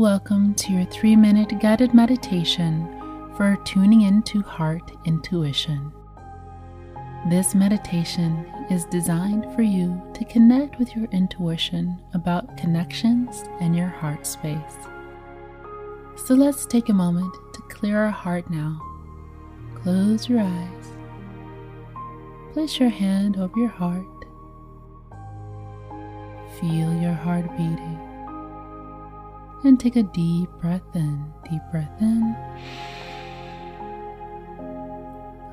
Welcome to your three minute guided meditation for tuning into heart intuition. This meditation is designed for you to connect with your intuition about connections and your heart space. So let's take a moment to clear our heart now. Close your eyes. Place your hand over your heart. Feel your heart beating and take a deep breath in. Deep breath in.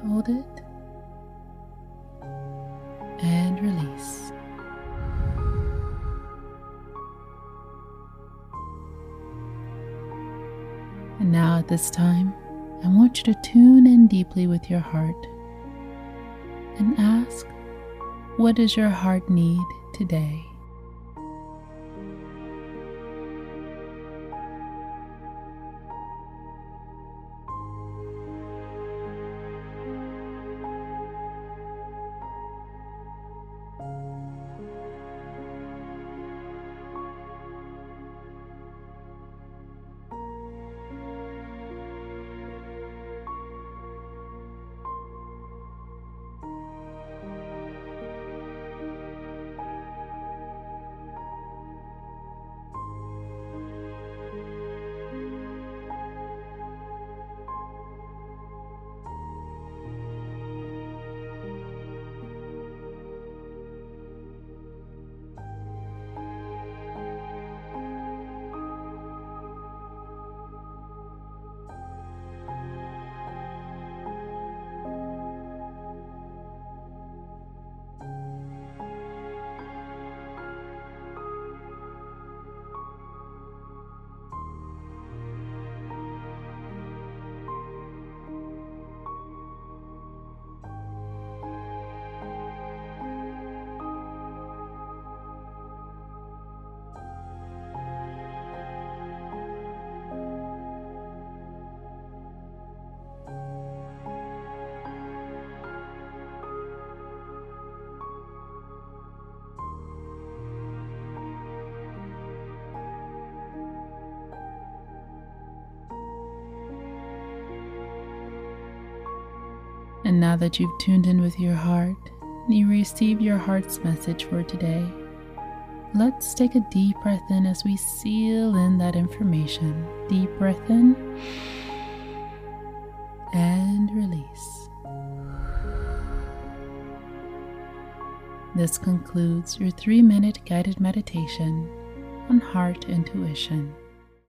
Hold it and release. And now at this time, I want you to tune in deeply with your heart and ask, what does your heart need today? And now that you've tuned in with your heart, and you receive your heart's message for today. Let's take a deep breath in as we seal in that information. Deep breath in and release. This concludes your three minute guided meditation on heart intuition.